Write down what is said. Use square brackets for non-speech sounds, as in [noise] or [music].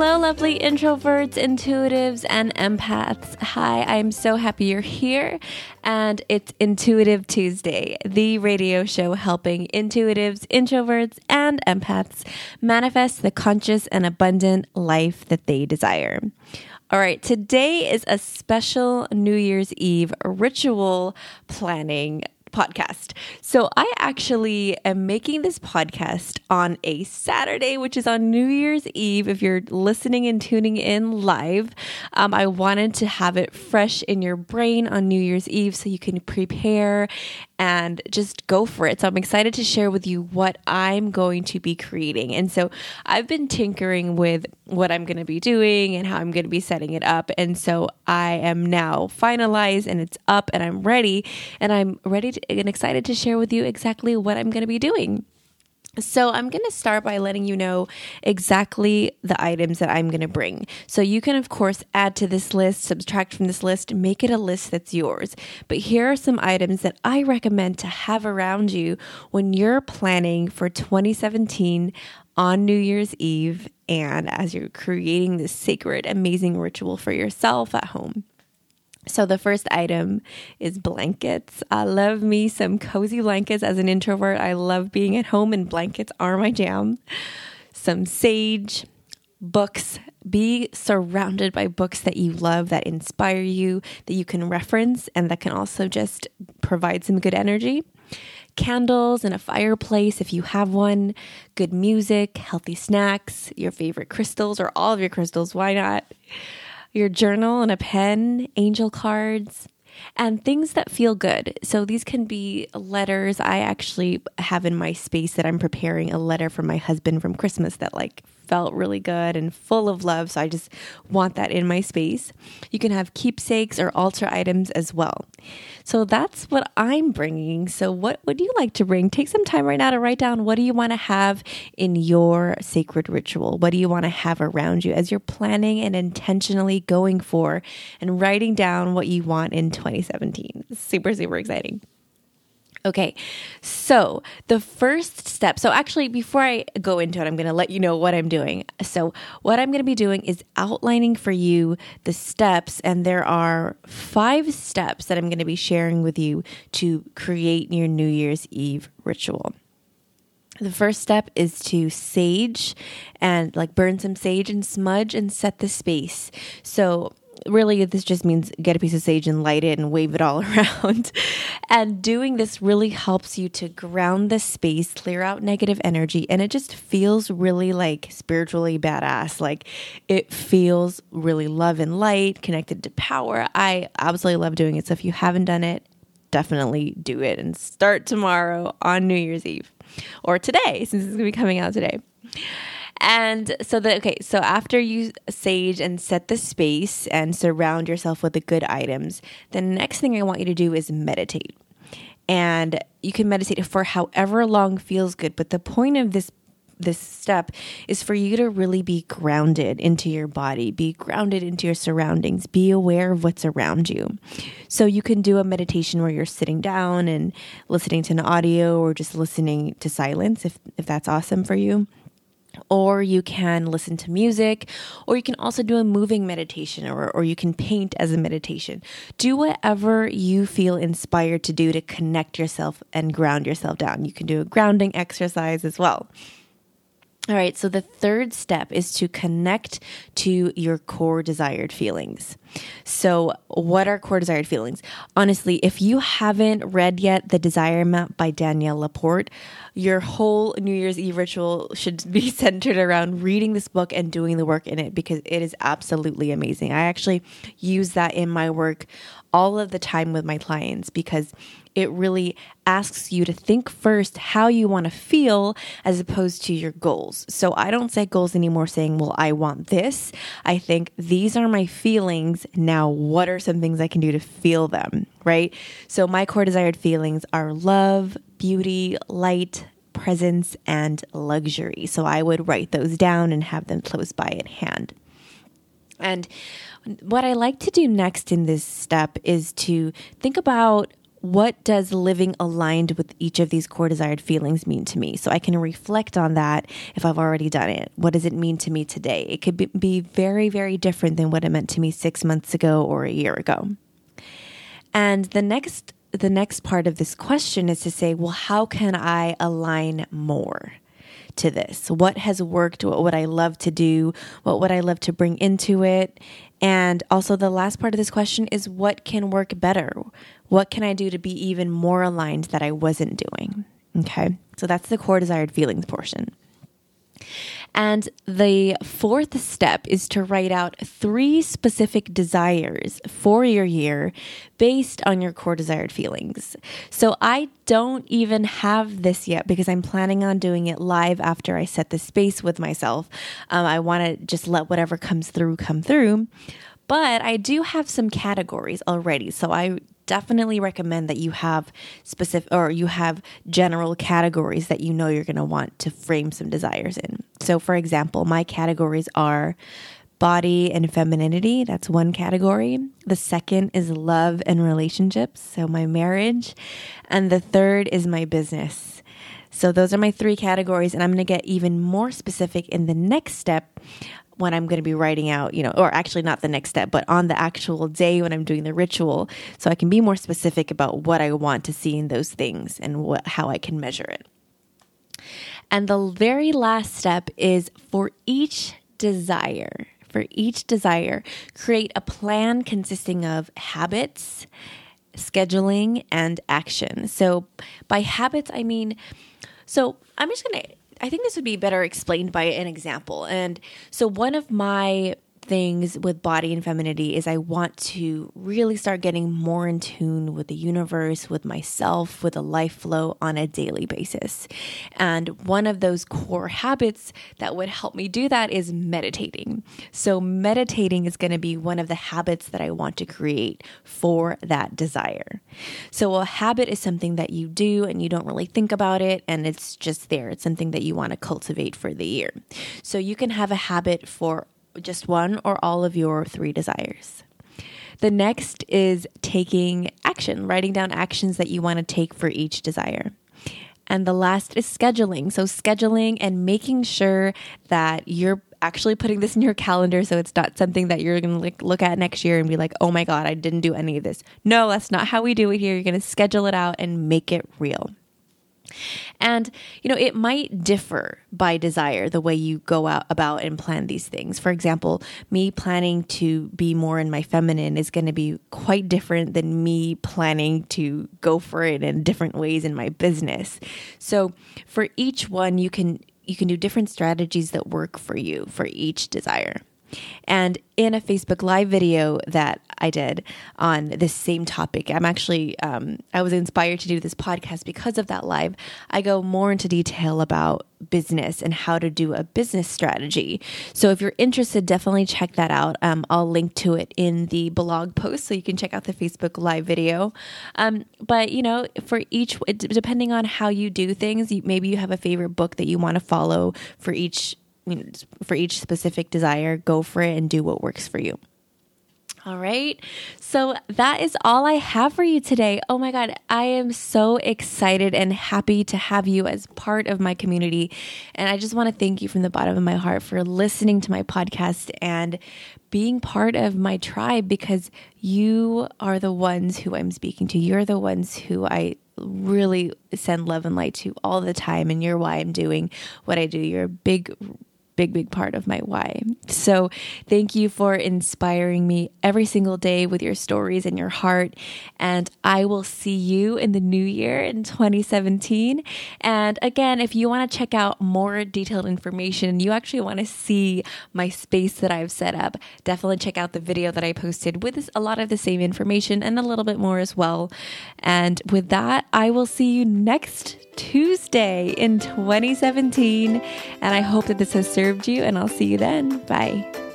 Hello, lovely introverts, intuitives, and empaths. Hi, I'm so happy you're here. And it's Intuitive Tuesday, the radio show helping intuitives, introverts, and empaths manifest the conscious and abundant life that they desire. All right, today is a special New Year's Eve ritual planning podcast. So I actually am making this podcast on a Saturday, which is on New Year's Eve. If you're listening and tuning in live, um, I wanted to have it fresh in your brain on New Year's Eve so you can prepare and just go for it. So I'm excited to share with you what I'm going to be creating. And so I've been tinkering with what I'm going to be doing and how I'm going to be setting it up. And so I am now finalized and it's up and I'm ready and I'm ready to, and excited to share with you exactly what I'm going to be doing. So, I'm going to start by letting you know exactly the items that I'm going to bring. So, you can, of course, add to this list, subtract from this list, make it a list that's yours. But here are some items that I recommend to have around you when you're planning for 2017 on New Year's Eve and as you're creating this sacred, amazing ritual for yourself at home. So, the first item is blankets. I love me some cozy blankets as an introvert. I love being at home, and blankets are my jam. Some sage, books. Be surrounded by books that you love, that inspire you, that you can reference, and that can also just provide some good energy. Candles and a fireplace if you have one, good music, healthy snacks, your favorite crystals, or all of your crystals, why not? Your journal and a pen, angel cards, and things that feel good. So these can be letters. I actually have in my space that I'm preparing a letter for my husband from Christmas that like felt really good and full of love. So I just want that in my space. You can have keepsakes or altar items as well. So that's what I'm bringing. So, what would you like to bring? Take some time right now to write down what do you want to have in your sacred ritual? What do you want to have around you as you're planning and intentionally going for and writing down what you want in 2017? Super, super exciting. Okay, so the first step. So, actually, before I go into it, I'm going to let you know what I'm doing. So, what I'm going to be doing is outlining for you the steps, and there are five steps that I'm going to be sharing with you to create your New Year's Eve ritual. The first step is to sage and like burn some sage and smudge and set the space. So, really this just means get a piece of sage and light it and wave it all [laughs] around. and doing this really helps you to ground the space, clear out negative energy, and it just feels really like spiritually badass. Like it feels really love and light, connected to power. I absolutely love doing it. So if you haven't done it, definitely do it and start tomorrow on New Year's Eve or today, since it's going to be coming out today. And so the okay, so after you sage and set the space and surround yourself with the good items, the next thing I want you to do is meditate. And you can meditate for however long feels good, but the point of this this step is for you to really be grounded into your body, be grounded into your surroundings, be aware of what's around you. So you can do a meditation where you're sitting down and listening to an audio or just listening to silence if if that's awesome for you or you can listen to music, or you can also do a moving meditation, or, or you can paint as a meditation. Do whatever you feel inspired to do to connect yourself and ground yourself down. You can do a grounding exercise as well. All right, so the third step is to connect to your core desired feelings. So, what are core desired feelings? Honestly, if you haven't read yet The Desire Map by Danielle LaPorte, your whole New Year's Eve ritual should be [laughs] centered around reading this book and doing the work in it because it is absolutely amazing. I actually use that in my work all of the time with my clients because it really asks you to think first how you want to feel as opposed to your goals. So I don't set goals anymore saying, well, I want this. I think these are my feelings. Now, what are some things I can do to feel them? Right. So my core desired feelings are love, beauty, light, presence, and luxury. So I would write those down and have them close by at hand. And what I like to do next in this step is to think about what does living aligned with each of these core desired feelings mean to me? So I can reflect on that if I've already done it. What does it mean to me today? It could be, very, very different than what it meant to me six months ago or a year ago. And the next the next part of this question is to say, well, how can I align more? to this? What has worked? What would I love to do? What would I love to bring into it? And also, the last part of this question is what can work better? What can I do to be even more aligned that I wasn't doing? Okay, so that's the core desired feelings portion. And the fourth step is to write out three specific desires for your year based on your core desired feelings. So I don't even have this yet because I'm planning on doing it live after I set the space with myself. Um, I want to just let whatever comes through come through. But I do have some categories already. So I definitely recommend that you have specific or you have general categories that you know you're going to want to frame some desires in. So, for example, my categories are body and femininity. That's one category. The second is love and relationships. So, my marriage. And the third is my business. So, those are my three categories. And I'm going to get even more specific in the next step when I'm going to be writing out, you know, or actually not the next step, but on the actual day when I'm doing the ritual, so I can be more specific about what I want to see in those things and what how I can measure it. And the very last step is for each desire, for each desire, create a plan consisting of habits, scheduling, and action. So by habits, I mean, so I'm just going to I think this would be better explained by an example. And so, one of my things with body and femininity is I want to really start getting more in tune with the universe, with myself, with a life flow on a daily basis. And one of those core habits that would help me do that is meditating. So, meditating is going to be one of the habits that I want to create for that desire. So, a habit is something that you do and you don't really think about it, and it's just there. It's something that you want to cultivate for the year. So, you can have a habit for just one or all of your three desires. The next is taking action, writing down actions that you want to take for each desire. And the last is scheduling. So, scheduling and making sure that you're actually putting this in your calendar so it's not something that you're going to look at next year and be like, oh my God, I didn't do any of this. No, that's not how we do it here. You're going to schedule it out and make it real. And, you know, it might differ by desire the way you go out about and plan these things. For example, me planning to be more in my feminine is going to be quite different than me planning to go for it in different ways in my business. So, for each one, you can you can do different strategies that work for you for each desire. And in a Facebook Live video that I did on this same topic, I'm actually, um, I was inspired to do this podcast because of that live. I go more into detail about business and how to do a business strategy. So if you're interested, definitely check that out. Um, I'll link to it in the blog post so you can check out the Facebook Live video. Um, but, you know, for each, depending on how you do things, maybe you have a favorite book that you want to follow for each for each specific desire, go for it and do what works for you. All right. So that is all I have for you today. Oh my God. I am so excited and happy to have you as part of my community. And I just want to thank you from the bottom of my heart for listening to my podcast and being part of my tribe because you are the ones who I'm speaking to. You're the ones who I really send love and light to all the time. And you're why I'm doing what I do. You're a big big, big part of my why. So thank you for inspiring me every single day with your stories and your heart. And I will see you in the new year in 2017. And again, if you want to check out more detailed information, you actually want to see my space that I've set up, definitely check out the video that I posted with a lot of the same information and a little bit more as well. And with that, I will see you next Tuesday in 2017. And I hope that this has served you, and I'll see you then. Bye.